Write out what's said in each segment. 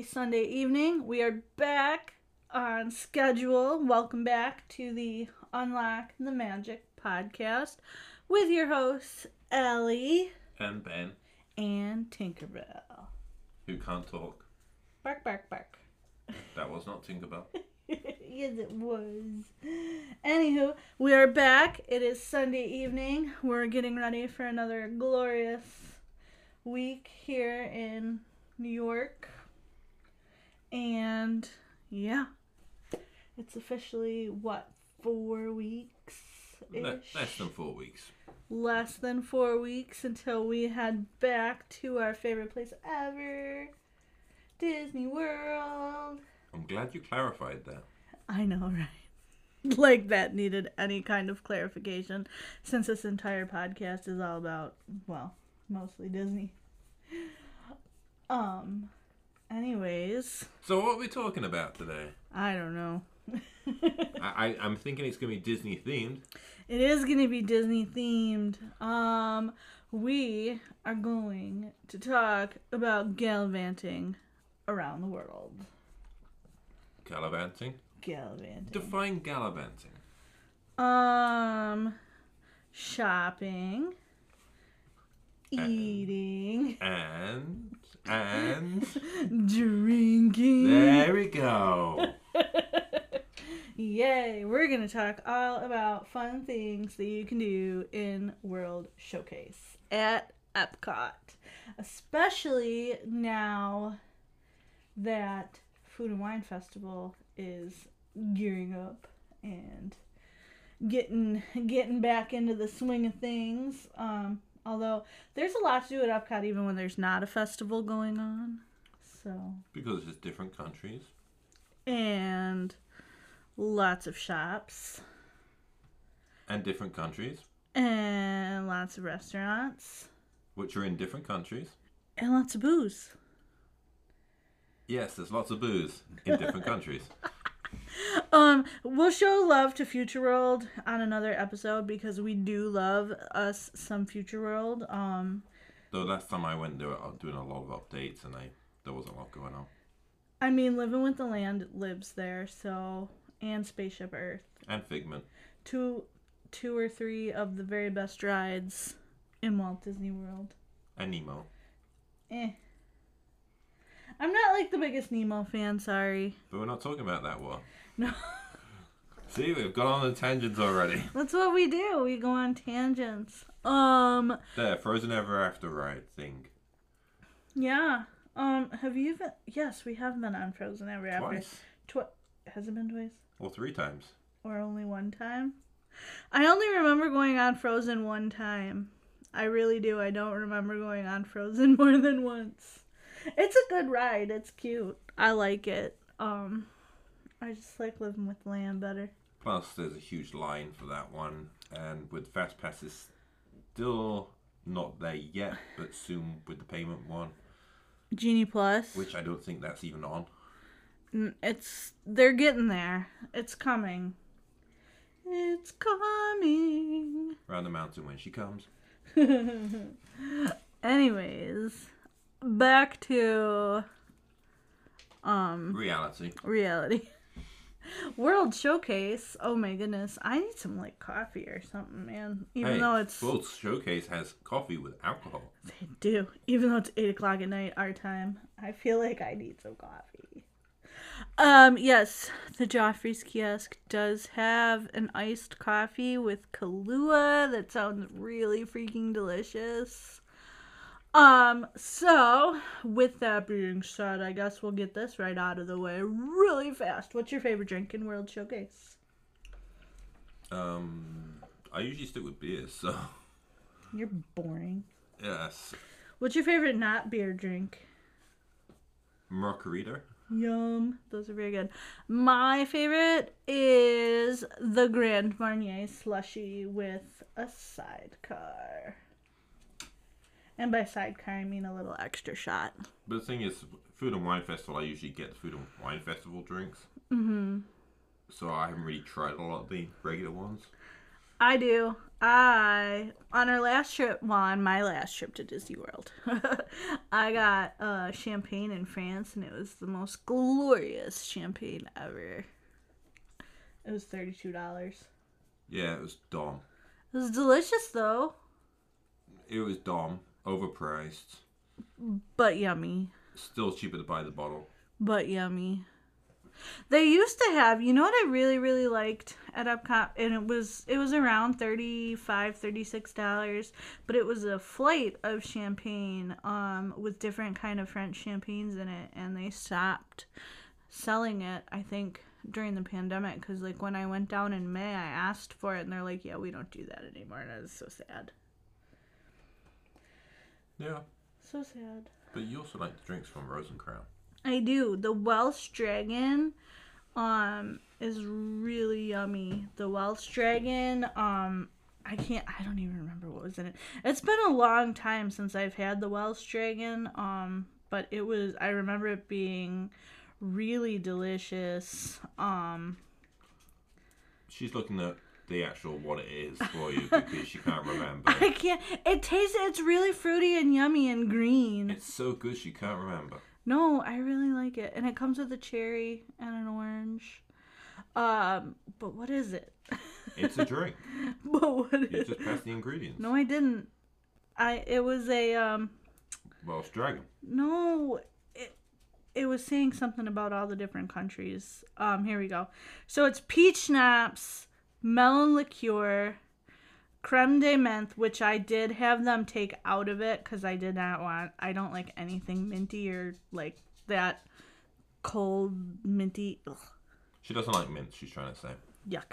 happy Sunday evening. We are back on schedule. Welcome back to the Unlock the Magic podcast with your hosts, Ellie And Ben, and Tinkerbell. who can't talk. Bark, bark, bark. That was not Tinkerbell. yes, it was. Anywho, we are back. It is Sunday evening. We're getting ready for another glorious week here in New York. And yeah, it's officially what, four weeks? Le- less than four weeks. Less than four weeks until we head back to our favorite place ever Disney World. I'm glad you clarified that. I know, right? Like that needed any kind of clarification since this entire podcast is all about, well, mostly Disney. Um, anyways, So what are we talking about today? I don't know. I, I I'm thinking it's gonna be Disney themed. It is going to be Disney themed. Um, we are going to talk about gallivanting around the world. Gallivanting. Gallivanting. Define gallivanting. Um, shopping, eating, And and drinking. there we go. Yay! We're gonna talk all about fun things that you can do in World Showcase at Epcot, especially now that Food and Wine Festival is gearing up and getting getting back into the swing of things. Um, although there's a lot to do at Epcot even when there's not a festival going on. So Because it's different countries. and lots of shops And different countries. and lots of restaurants Which are in different countries. and lots of booze. Yes, there's lots of booze in different countries. Um, we'll show love to Future World on another episode because we do love us some Future World. Um, Though last time I went, they were doing a lot of updates, and I there wasn't a lot going on. I mean, Living with the Land lives there, so and Spaceship Earth, And Figment. two, two or three of the very best rides in Walt Disney World. And Nemo. Eh. I'm not like the biggest Nemo fan. Sorry. But we're not talking about that one. No. See, we've gone on the tangents already. That's what we do. We go on tangents. Um, There, Frozen Ever After ride thing. yeah. Um, have you been? Yes, we have been on Frozen Ever After. Twice. Twi- has it been twice Well, three times. or only one time? I only remember going on Frozen one time. I really do. I don't remember going on Frozen more than once. It's a good ride. It's cute. I like it. Um, I just like living with land better. Plus, there's a huge line for that one. And with Fast Passes still not there yet, but soon with the payment one, Genie Plus. which I don't think that's even on. It's they're getting there. It's coming. It's coming. Around the mountain when she comes. Anyways, back to um Reality. reality. World Showcase. Oh my goodness. I need some like coffee or something, man. Even hey, though it's World Showcase has coffee with alcohol. they do. Even though it's eight o'clock at night our time. I feel like I need some coffee. Um, yes, the Joffrey's kiosk does have an iced coffee with Kahlua. That sounds really freaking delicious. Um, so with that being said, I guess we'll get this right out of the way really fast. What's your favorite drink in World Showcase? Um, I usually stick with beers, so You're boring. yes. What's your favorite not beer drink? Margarita. Yum. Those are very good. My favorite is the Grand Marnier slushy with a sidecar. And by sidecar, I mean a little extra shot. But the thing is, Food and Wine Festival, I usually get the Food and Wine Festival drinks. Mm-hmm. So I haven't really tried a lot of the regular ones. I do. I on our last trip, well, on my last trip to Disney World, I got uh, champagne in France, and it was the most glorious champagne ever. It was thirty two dollars. Yeah, it was Dom. It was delicious though, It was Dom. Overpriced. but yummy. Still cheaper to buy the bottle. but yummy. They used to have, you know what I really really liked at Epcot and it was it was around 35 36 dollars, but it was a flight of champagne um with different kind of French champagnes in it and they stopped selling it I think during the pandemic cuz like when I went down in May I asked for it and they're like, "Yeah, we don't do that anymore." And I was so sad. Yeah. So sad. But you also like the drinks from Rose and Crown. I do. The Welsh Dragon um is really yummy. The Welsh Dragon um I can't I don't even remember what was in it. It's been a long time since I've had the Welsh Dragon um but it was I remember it being really delicious. Um She's looking at the actual what it is for you because you can't remember. I can't it tastes it's really fruity and yummy and green. It's so good she can't remember. No, I really like it. And it comes with a cherry and an orange. Um, but what is it? It's a drink. but what You is just pass the ingredients. No, I didn't. I it was a um Welsh Dragon. no, it it was saying something about all the different countries. Um here we go. So it's peach schnapps, melon liqueur, creme de menthe, which I did have them take out of it cuz I did not want I don't like anything minty or like that cold minty. Ugh. She doesn't like mint, she's trying to say. Yuck.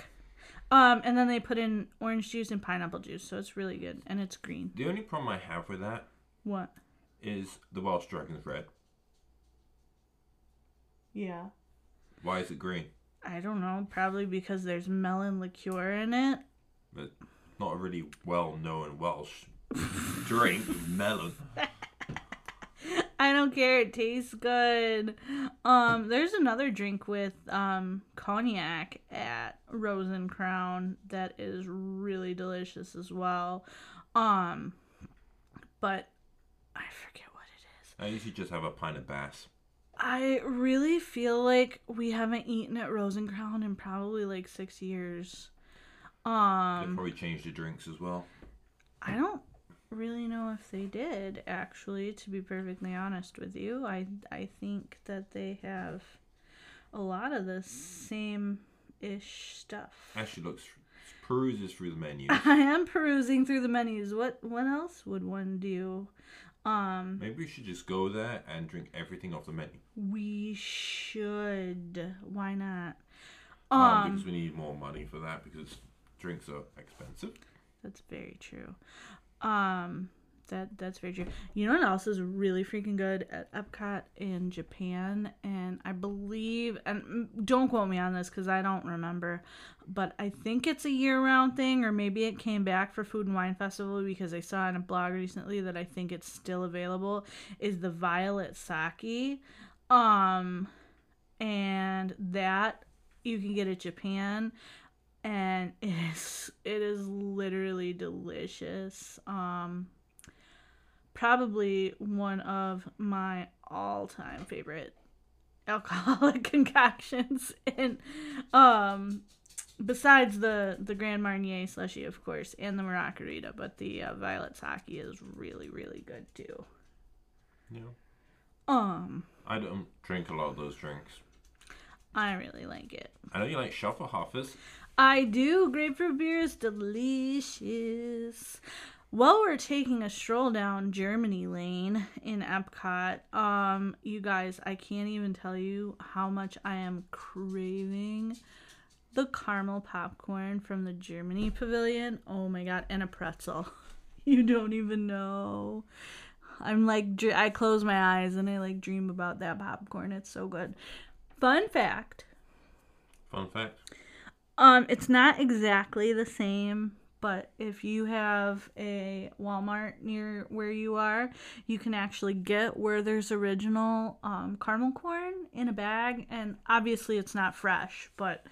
Um, and then they put in orange juice and pineapple juice, so it's really good, and it's green. The only problem I have with that What? is the Welsh Dragon's red. Yeah. Why is it green? I don't know. Probably because there's melon liqueur in it. But not a really well known Welsh drink, melon. I don't care. It tastes good. Um, there's another drink with um cognac at Rose and Crown that is really delicious as well. Um, but I forget what it is. I usually just have a pint of Bass. I really feel like we haven't eaten at Rose and Crown in probably like six years. They Um, probably changed the drinks as well. I don't really know if they did actually to be perfectly honest with you. I I think that they have a lot of the same ish stuff. Actually, looks peruses through the menu. I am perusing through the menus. What what else would one do? Um Maybe we should just go there and drink everything off the menu. we should. Why not? Um, Um because we need more money for that because drinks are expensive. That's very true. Um, that that's very true. You know what else is really freaking good at Epcot in Japan, and I believe, and don't quote me on this because I don't remember, but I think it's a year-round thing, or maybe it came back for Food and Wine Festival because I saw on a blog recently that I think it's still available. Is the Violet Sake, um, and that you can get at Japan and it is it is literally delicious um probably one of my all-time favorite alcoholic concoctions and um besides the the grand marnier slushy of course and the maracarita but the uh, violet sake is really really good too Yeah. um I don't drink a lot of those drinks. i really like it I know you like Schöfferhofers. I do. Grapefruit beer is delicious. While we're taking a stroll down Germany Lane in Epcot, um, you guys, I can't even tell you how much I am craving the caramel popcorn from the Germany Pavilion. Oh my god, and a pretzel. You don't even know. I'm like, I close my eyes and I like dream about that popcorn. It's so good. Fun fact Fun fact. um, it's not exactly the same, but if you have a Walmart near where you are, you can actually get where there's original um, caramel corn in a bag, and obviously it's not fresh, but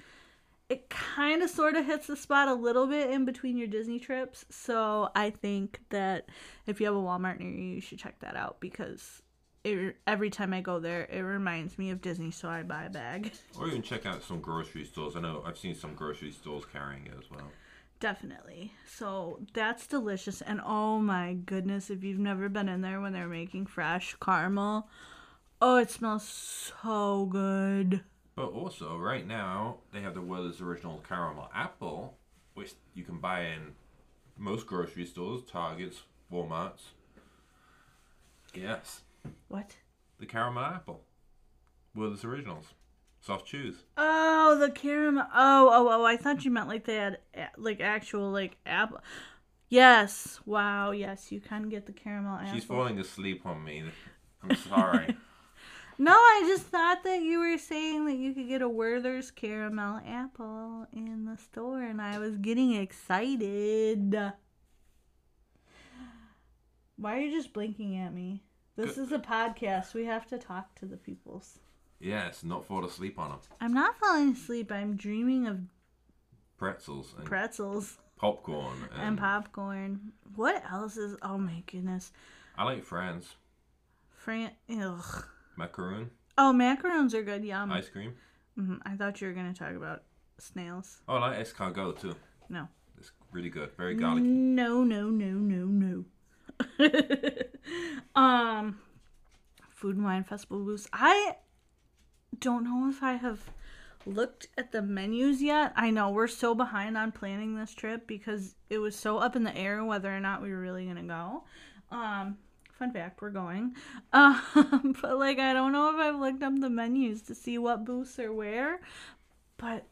it kind of sort of hits the spot a little bit in between your Disney trips. So I think that if you have a Walmart near you, you should check that out because it, every time I go there, it reminds me of Disney, so I buy a bag. Or even check out some grocery stores. I know I've seen some grocery stores carrying it as well. Definitely. So that's delicious. And oh my goodness, if you've never been in there when they're making fresh caramel, oh, it smells so good. But also, right now, they have the Werther's Original Caramel Apple, which you can buy in most grocery stores, Targets, Walmarts. Yes, What? the caramel apple. Werther's Originals. Soft chews. Oh, the caramel. Oh, oh, oh! I thought you meant like they had like actual like apple. Yes. Wow. Yes, you can get the caramel apple. She's falling asleep on me. I'm sorry. No, I just thought that you were saying that you could get a Werther's caramel apple in the store, and I was getting excited. Why are you just blinking at me? This Good. is a podcast. We have to talk to the peoples. Yes, not fall asleep on them. I'm not falling asleep. I'm dreaming of Pretzels and pretzels popcorn. And, and popcorn. What else is? Oh my goodness, I like Friends. Fran. Ugh. Macaroon. Oh, macaroons are good. Yum. Ice cream. Mhm, I thought you were gonna talk about snails. Oh, I like escargot too. No. It's really good. Very garlicky. No, no, no, no, no. um, Food and Wine Festival booths. I don't know if I have looked at the menus yet. I know we're so behind on planning this trip because it was so up in the air whether or not we were really gonna go. Um, fun fact, we're going. Um, but like I don't know if I've looked up the menus to see what booths are where, but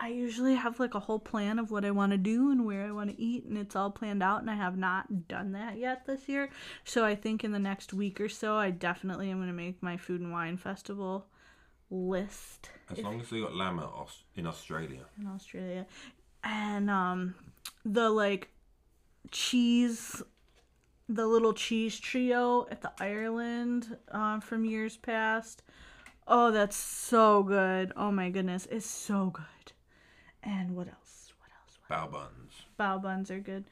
I usually have like a whole plan of what I want to do and where I want to eat, and it's all planned out. And I have not done that yet this year. So I think in the next week or so, I definitely am going to make my food and wine festival list As long as they got Aus- in Australia. in Australia, and um, the like cheese, the little cheese trio at the Ireland uh, from years past. Oh, that's so good! Oh my goodness, it's so good. And what else? What else? What Bao buns. bao buns are good.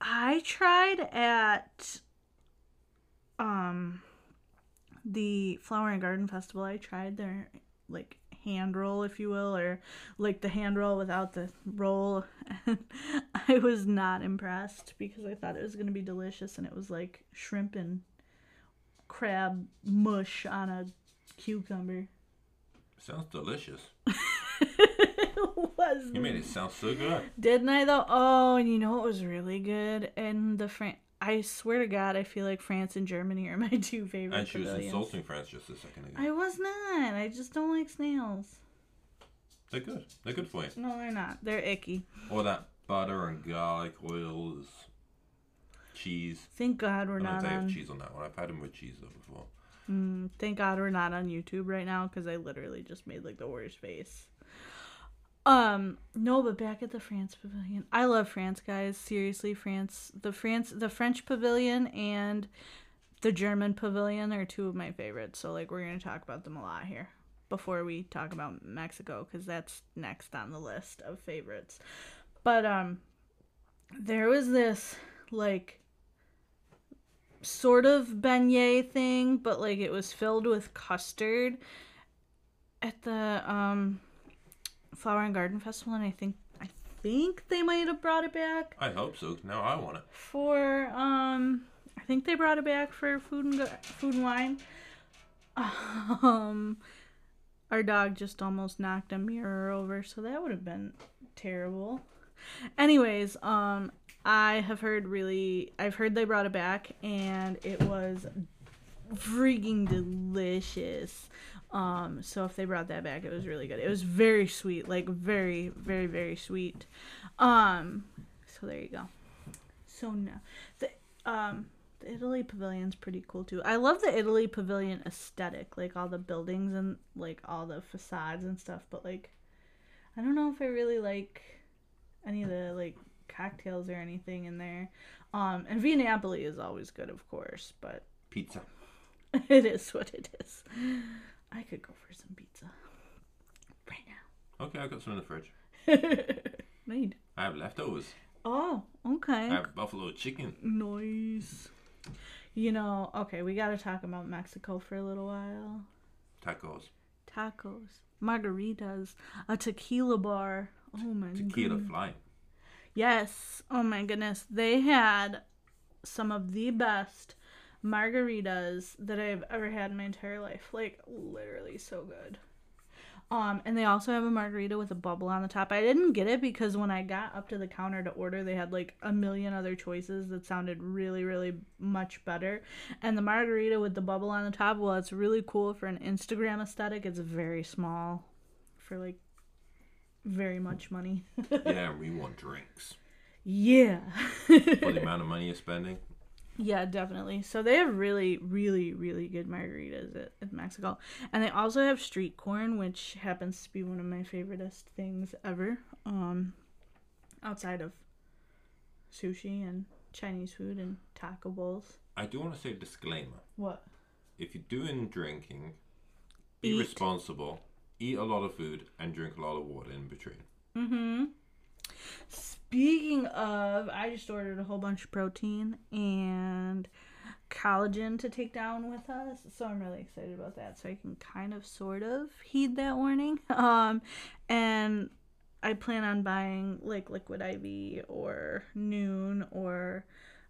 I tried at um the Flower and Garden Festival. I tried their like hand roll, if you will, or like the hand roll without the roll. And I was not impressed because I thought it was gonna be delicious, and it was like shrimp and crab mush on a cucumber. Sounds delicious. was You made it sound so good. Didn't I though? Oh, and you know what was really good? And the Fran I swear to God, I feel like France and Germany are my two favorite. And she was pavilions. insulting France just a second ago. I was not. I just don't like snails. They're good. They're good for you. No, they're not. They're icky. Or that butter and garlic oils, cheese. Thank God we're I don't not think they have cheese on that one. I've had them with cheese though before. Mm, thank God we're not on YouTube right now because I literally just made like the worst face. Um, no, but back at the France Pavilion, I love France, guys. Seriously, France, the France, the French Pavilion and the German Pavilion are two of my favorites. So like we're gonna talk about them a lot here before we talk about Mexico because that's next on the list of favorites. But um, there was this like sort of beignet thing, but like it was filled with custard at the um Flower and Garden Festival, and I think I think they might have brought it back I hope so. Now I want it. for um I think they brought it back for food and food and wine. Um our dog just almost knocked a mirror over, so that would have been terrible. Anyways, um I have heard really I've heard they brought it back and it was freaking delicious. Um so if they brought that back it was really good. It was very sweet, like very very very sweet. Um so there you go. So no, the um the Italy pavilion's pretty cool too. I love the Italy pavilion aesthetic, like all the buildings and like all the facades and stuff. But like, I don't know if I really like any of the like cocktails or anything in there. Um, and Via Napoli is always good, of course, but Pizza. it is what it is. I could go for some pizza right now. Okay, I've got some in the fridge. Made. I have leftovers. Oh, okay. I have buffalo chicken. Nice. You know, okay, we got to talk about Mexico for a little while. Tacos. Tacos, margaritas, a tequila bar. Oh my Tequila goodness. flying. Yes. Oh my goodness. They had some of the best margaritas that I've ever had in my entire life. Like literally so good. Um, and they also have a margarita with a bubble on the top. I didn't get it because when I got up to the counter to order, they had like a million other choices that sounded really, really much better. And the margarita with the bubble on the top, well, it's really cool for an Instagram aesthetic. It's very small for like very much money. Yeah, we want drinks. yeah. For the amount of money you're spending. Yeah, definitely. So they have really, really, really good margaritas at, at Mexico. And they also have street corn, which happens to be one of my favoriteest things ever. Um outside of sushi and Chinese food and taco bowls. I do want to say a disclaimer. What? If you're doing drinking, be Eat. responsible. Eat a lot of food and drink a lot of water in between. Mm-hmm. Speaking of, I just ordered a whole bunch of protein and collagen to take down with us. So I'm really excited about that. So I can kind of sort of heed that warning. Um and I plan on buying like liquid IV or Nuun or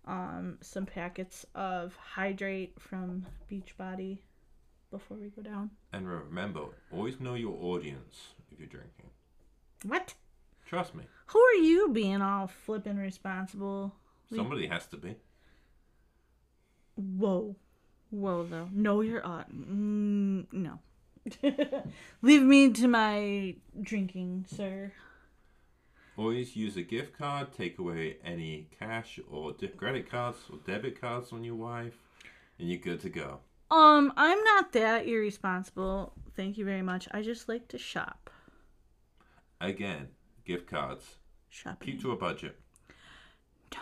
um some packets of hydrate from Beachbody before we go down. And remember, always know your audience if you're drinking. What? Trust me, Who are you being all flippin' responsible? Somebody has to be. Whoa. Whoa, though. No, you're on. Mm, no. Leave me to my drinking, sir. Always use a gift card. Take away any cash or de- credit cards or debit cards on your wife, and you're good to go. Um, I'm not that irresponsible. Thank you very much. I just like to shop. Again, gift cards. Shopping. Keep to a budget. No,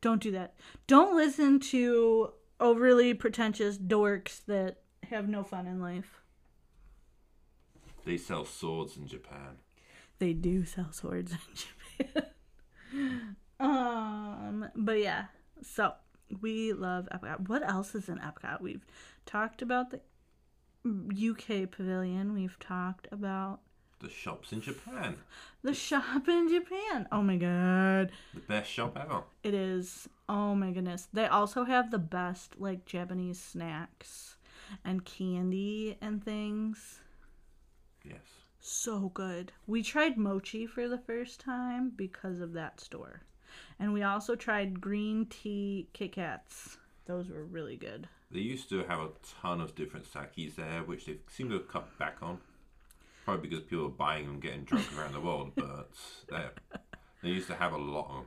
don't do that. Don't listen to overly pretentious dorks that have no fun in life. They sell swords in Japan. They do sell swords in Japan. um, but yeah. So we love Epcot. What else is in Epcot? We've talked about the UK pavilion. We've talked about The shops in Japan. the shop in Japan. Oh my god. The best shop ever. It is. Oh my goodness. They also have the best like Japanese snacks and candy and things. Yes. So good. We tried mochi for the first time because of that store. And we also tried green tea Kit Kats. Those were really good. They used to have a ton of different sakis there, which they seem to have cut back on. Probably because people are buying them, getting drunk around the world. But they they used to have a lot of.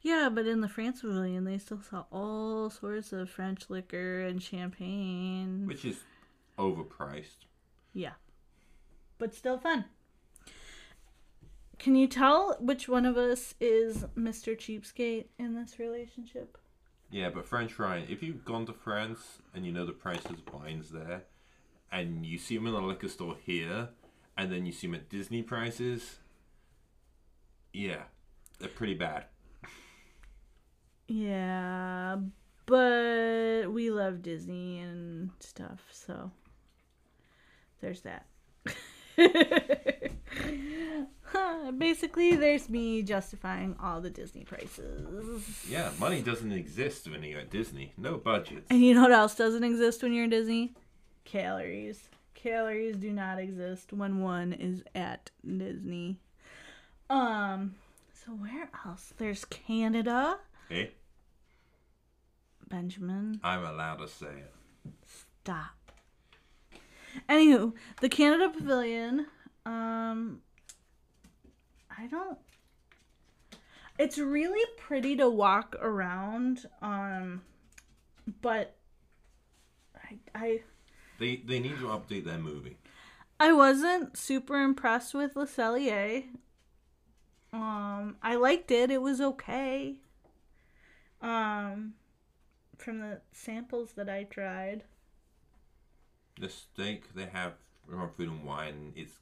Yeah, but in the France Pavilion, they still sell all sorts of French liquor and champagne. which is overpriced. Yeah. But still fun. Can you tell which one of us is Mr. Cheapskate in this relationship? Yeah, but French fry. If you've gone to France and you know the prices of wines there, and you see them in the liquor store here, and then you see them at Disney prices, yeah, they're pretty bad. Yeah, but we love Disney and stuff, so there's that. Basically, there's me justifying all the Disney prices. Yeah, money doesn't exist when you're at Disney. No budgets. And you know what else doesn't exist when you're in Disney? Calories. Calories do not exist when one is at Disney. Um, so where else? There's Canada. Hey, Benjamin, I'm allowed to say it. stop. Anywho, the Canada Pavilion. Um, I don't. It's really pretty to walk around. Um, but I I They they need to update their movie. I wasn't super impressed with Le Cellier. Um, I liked it. It was okay. Um, from the samples that I tried. The steak they have from Food and Wine is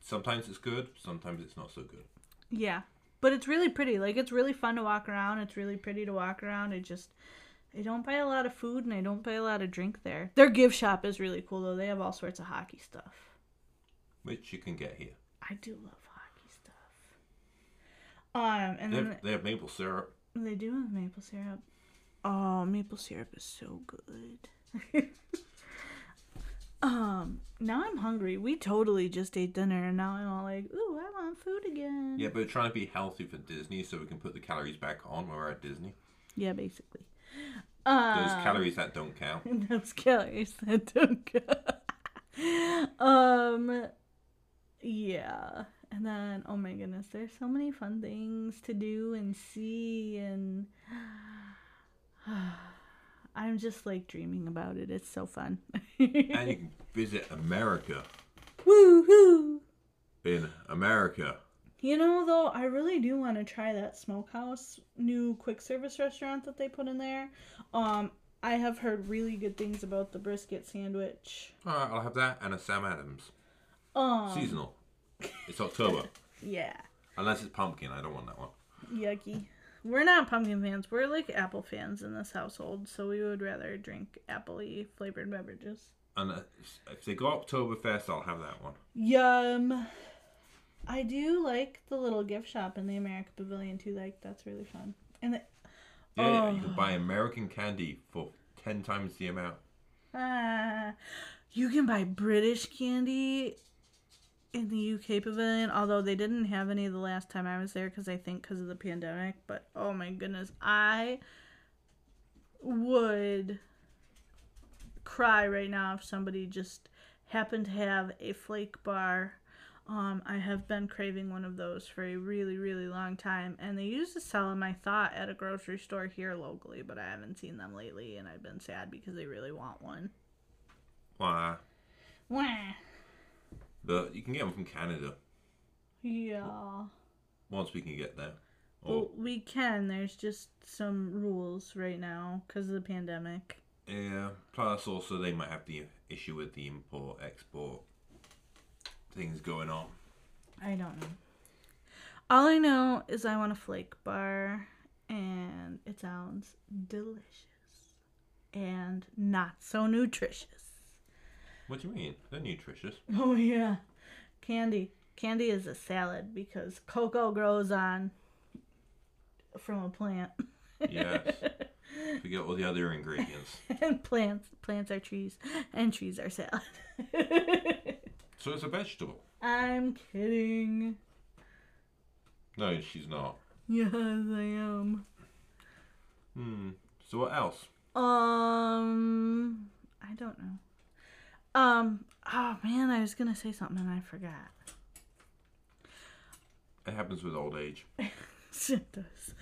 sometimes it's good, sometimes it's not so good. Yeah. But it's really pretty. Like it's really fun to walk around. It's really pretty to walk around. It just I don't buy a lot of food and I don't buy a lot of drink there. Their gift shop is really cool though. They have all sorts of hockey stuff. Which you can get here. I do love hockey stuff. Um and They then have, they have maple syrup. they do have maple syrup. Oh, maple syrup is so good. um, now I'm hungry. We totally just ate dinner and now I'm all like, ooh, I want food again. Yeah, but we're trying to be healthy for Disney so we can put the calories back on when we're at Disney. Yeah, basically. Those Uh, calories that don't count. those calories that don't count. um, yeah. And then, oh my goodness, there's so many fun things to do and see, and I'm just like dreaming about it. It's so fun. and you can visit America. Woohoo! In America. You know, though, I really do want to try that smokehouse new quick service restaurant that they put in there. Um, I have heard really good things about the brisket sandwich. Alright, I'll have that and a Sam Adams. Um, Seasonal. It's October. yeah, Unless it's pumpkin, I don't want that one. yucky. We're not pumpkin fans. We're like apple fans in this household, so we would rather drink apple-y flavored beverages. And uh, if they go Oktoberfest, I'll have that one. Yum. I do like the little gift shop in the America Pavilion too. Like that's really fun. And the, Yeah, yeah, you Oh. can buy American candy for 10 times the amount. Ah, you can buy British candy in the UK pavilion, although they didn't have any the last time I was there because I think because of the pandemic. But oh my goodness, I would cry right now if somebody just happened to have a flake bar. Um, I have been craving one of those for a really, really long time, and they used to sell them, I thought, at a grocery store here locally, but I haven't seen them lately, and I've been sad because I really want one. Why? Wah. But you can get them from Canada Yeah. once we can get there. Or, Well, we can. There's just some rules right now because of the pandemic. yeah. Plus, also, they might have the issue with the import export things going on. I don't know. All I know is I want a flake bar, and it sounds delicious and not so nutritious. What do you mean? They're nutritious. Oh yeah, candy. Candy is a salad because cocoa grows on from a plant, Yes. Forget all the other ingredients. and plants plants are trees, and trees are salad. So it's a vegetable. I'm kidding. No, she's not. Yes, I am. Hmm. So what else? Um, I don't know. Um, oh man, I was gonna say something and I forgot. It happens with old age. it does.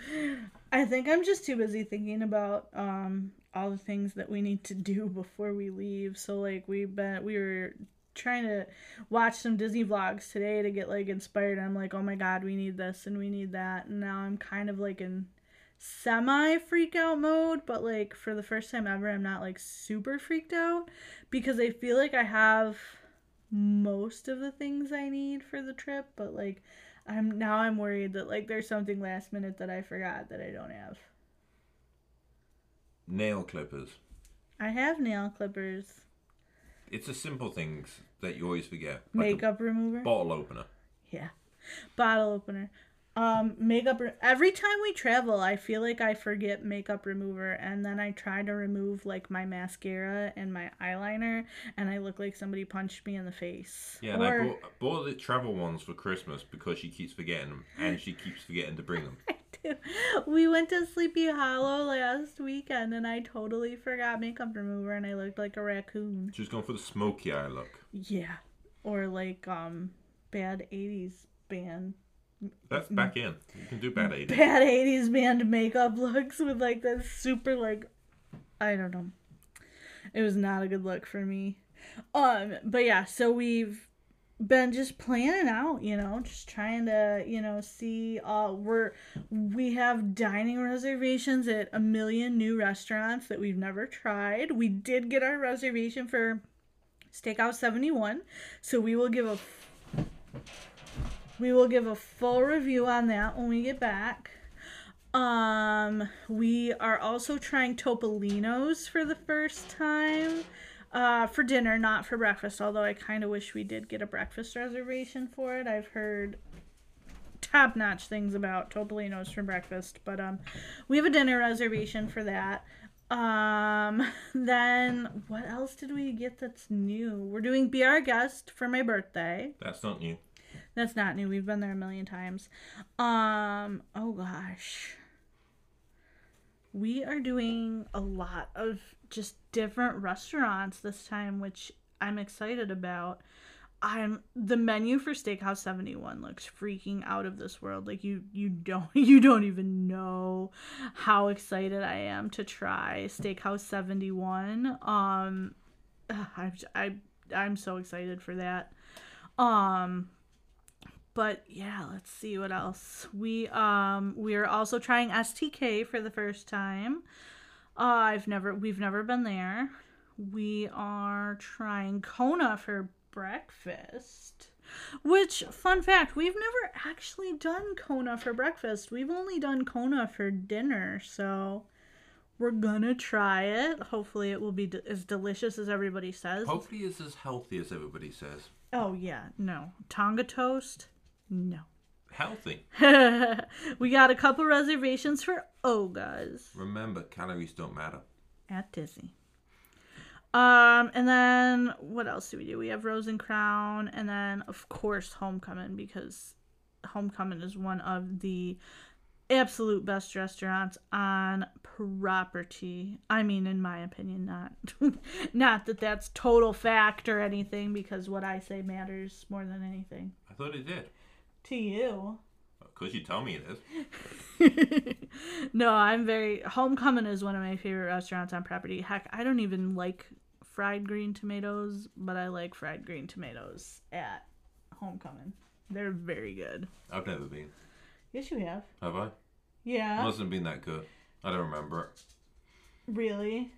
I think I'm just too busy thinking about um all the things that we need to do before we leave. So like we've been we were trying to watch some Disney vlogs today to get like inspired. I'm like, oh my god, we need this and we need that. And now I'm kind of like in semi freak out mode, but like for the first time ever, I'm not like super freaked out because I feel like I have most of the things I need for the trip, but like I'm now I'm worried that like there's something last minute that I forgot that I don't have. Nail clippers. I have nail clippers, It's the simple things that you always forget. Like makeup remover. bottle opener. Yeah. Bottle opener. Um, makeup. Re- Every time we travel, I feel like I forget makeup remover, and then I try to remove like my mascara and my eyeliner, and I look like somebody punched me in the face. Yeah, and I bought, bought the travel ones for Christmas because she keeps forgetting them, and she keeps forgetting to bring them. we went to Sleepy Hollow last weekend, and I totally forgot makeup remover, and I looked like a raccoon. She was going for the smoky eye look. Yeah, or like um, bad '80s band That's back in. You can do bad 80s. bad 80s band makeup looks with like this super like I don't know. It was not a good look for me. Um but yeah, so we've been just planning out, you know, just trying to, you know, see uh we're we have dining reservations at a million new restaurants that we've never tried. We did get our reservation for Steakhouse 71, so we will give a we will give a full review on that when we get back. Um, we are also trying Topolino's for the first time uh, for dinner, not for breakfast. Although I kind of wish we did get a breakfast reservation for it. I've heard top-notch things about Topolino's for breakfast, but um, we have a dinner reservation for that. Um, then what else did we get that's new? We're doing Be Our Guest for my birthday. That's not new. That's not new. We've been there a million times. Um, oh gosh. We are doing a lot of just different restaurants this time, which I'm excited about. I'm the menu for Steakhouse 71 looks freaking out of this world. Like you you don't you don't even know how excited I am to try Steakhouse 71. Um I I I'm so excited for that. Um but yeah, let's see what else. We um we are also trying STK for the first time. Uh, I've never we've never been there. We are trying Kona for breakfast. Which fun fact, we've never actually done Kona for breakfast. We've only done Kona for dinner, so we're gonna try it. Hopefully, it will be as delicious as everybody says. Hopefully, it's as healthy as everybody says. Oh yeah, no Tonga toast, no. Healthy. we got a couple reservations for Oga's Remember, calories don't matter. at Disney. Um, and then what else do we do? We have Rose and Crown, and then of course Homecoming because Homecoming is one of the absolute best restaurants on property. I mean, in my opinion, not not that that's total fact or anything, because what I say matters more than anything I thought it did. To you. Because you tell me it is. no, I'm very. Homecoming is one of my favorite restaurants on property. Heck, I don't even like fried green tomatoes, but I like fried green tomatoes at Homecoming. They're very good. I've never been. Yes, you have. Have I? Yeah. It Mustn't have been that good. I don't remember it. Really?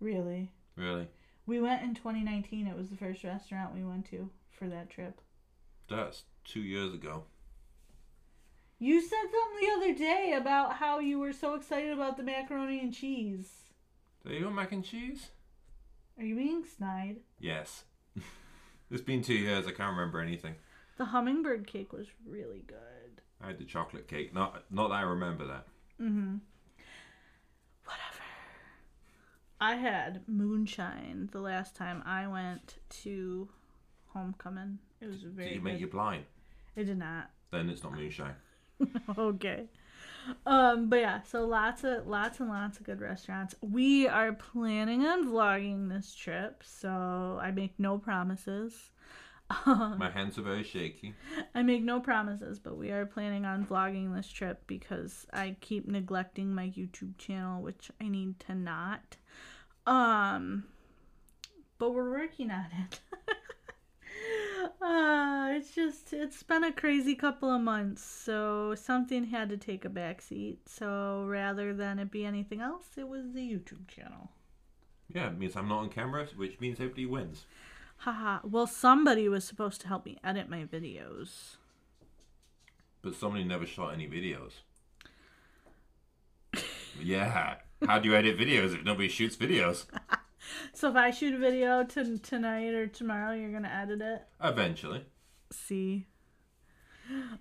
Really? Really. We went in 2019. It was the first restaurant we went to for that trip. That's two years ago. You said something the other day about how you were so excited about the macaroni and cheese. There you go, mac and cheese? Are you being snide? Yes. it's been two years. I can't remember anything. The hummingbird cake was really good. I had the chocolate cake. Not, not that I remember that. Mm-hmm. Whatever. I had moonshine the last time I went to homecoming. It was very Did you good. make you blind? It did not. Then it's not moonshine. okay. Um, but yeah, so lots of lots and lots of good restaurants. We are planning on vlogging this trip, so I make no promises. My hands are very shaky. I make no promises, but we are planning on vlogging this trip because I keep neglecting my YouTube channel, which I need to not. Um, but we're working on it. uh, it's just it's been a crazy couple of months, so something had to take a backseat. So rather than it be anything else, it was the YouTube channel. Yeah, it means I'm not on camera, which means everybody wins. Haha. Well, somebody was supposed to help me edit my videos. But somebody never shot any videos. yeah. How do you edit videos if nobody shoots videos? So if I shoot a video to tonight or tomorrow, you're gonna edit it. Eventually. See.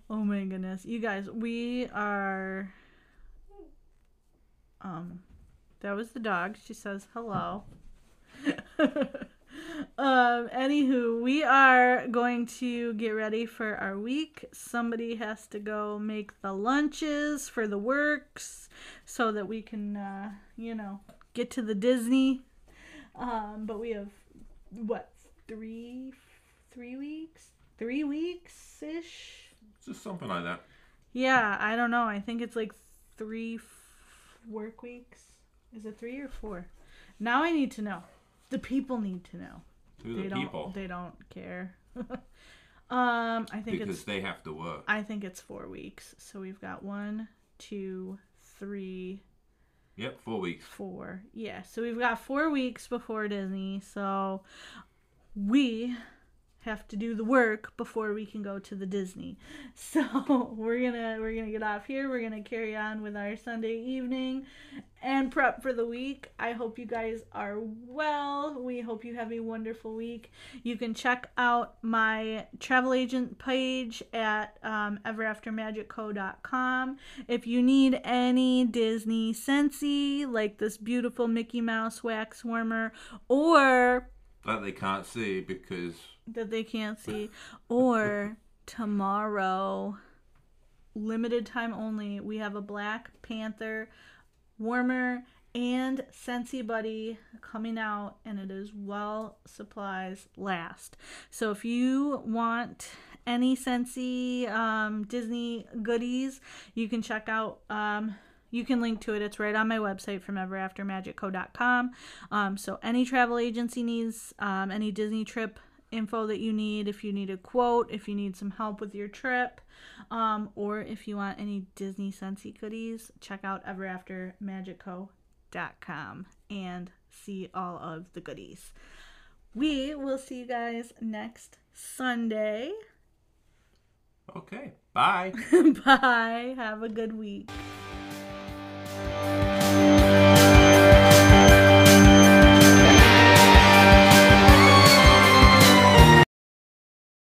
Oh my goodness, you guys, we are. Um, that was the dog. She says hello. um. Anywho, we are going to get ready for our week. Somebody has to go make the lunches for the works, so that we can, uh, you know, get to the Disney. Um, but we have what three, three weeks, three weeks ish. Just something like that. Yeah, I don't know. I think it's like three f- work weeks. Is it three or four? Now I need to know. The people need to know. Who they the don't. people? They don't care. um, I think Because it's. they have to work. I think it's four weeks. So we've got one, two, three, Yep, four weeks. four. Yeah, so we've got four weeks before Disney. So we have to do the work before we can go to the Disney. So we're gonna we're gonna get off here. We're gonna carry on with our Sunday evening and prep for the week. I hope you guys are well. We hope you have a wonderful week. You can check out my travel agent page at um, everaftermagicco.com. If you need any Disney Scentsy, like this beautiful Mickey Mouse wax warmer, or That they can't see because that they can't see, or tomorrow, limited time only, we have a Black Panther warmer and Scentsy Buddy coming out, and it is well supplies last. So if you want any Scentsy um, Disney goodies, you can check out. Um, you can link to it. It's right on my website from everaftermagicco.com. Um, so any travel agency needs um, any Disney trip info that you need, if you need a quote, if you need some help with your trip, um, or if you want any Disney Scentsy goodies, check out everaftermagicco.com and see all of the goodies. We will see you guys next Sunday. okay, bye. Bye. Have a good week.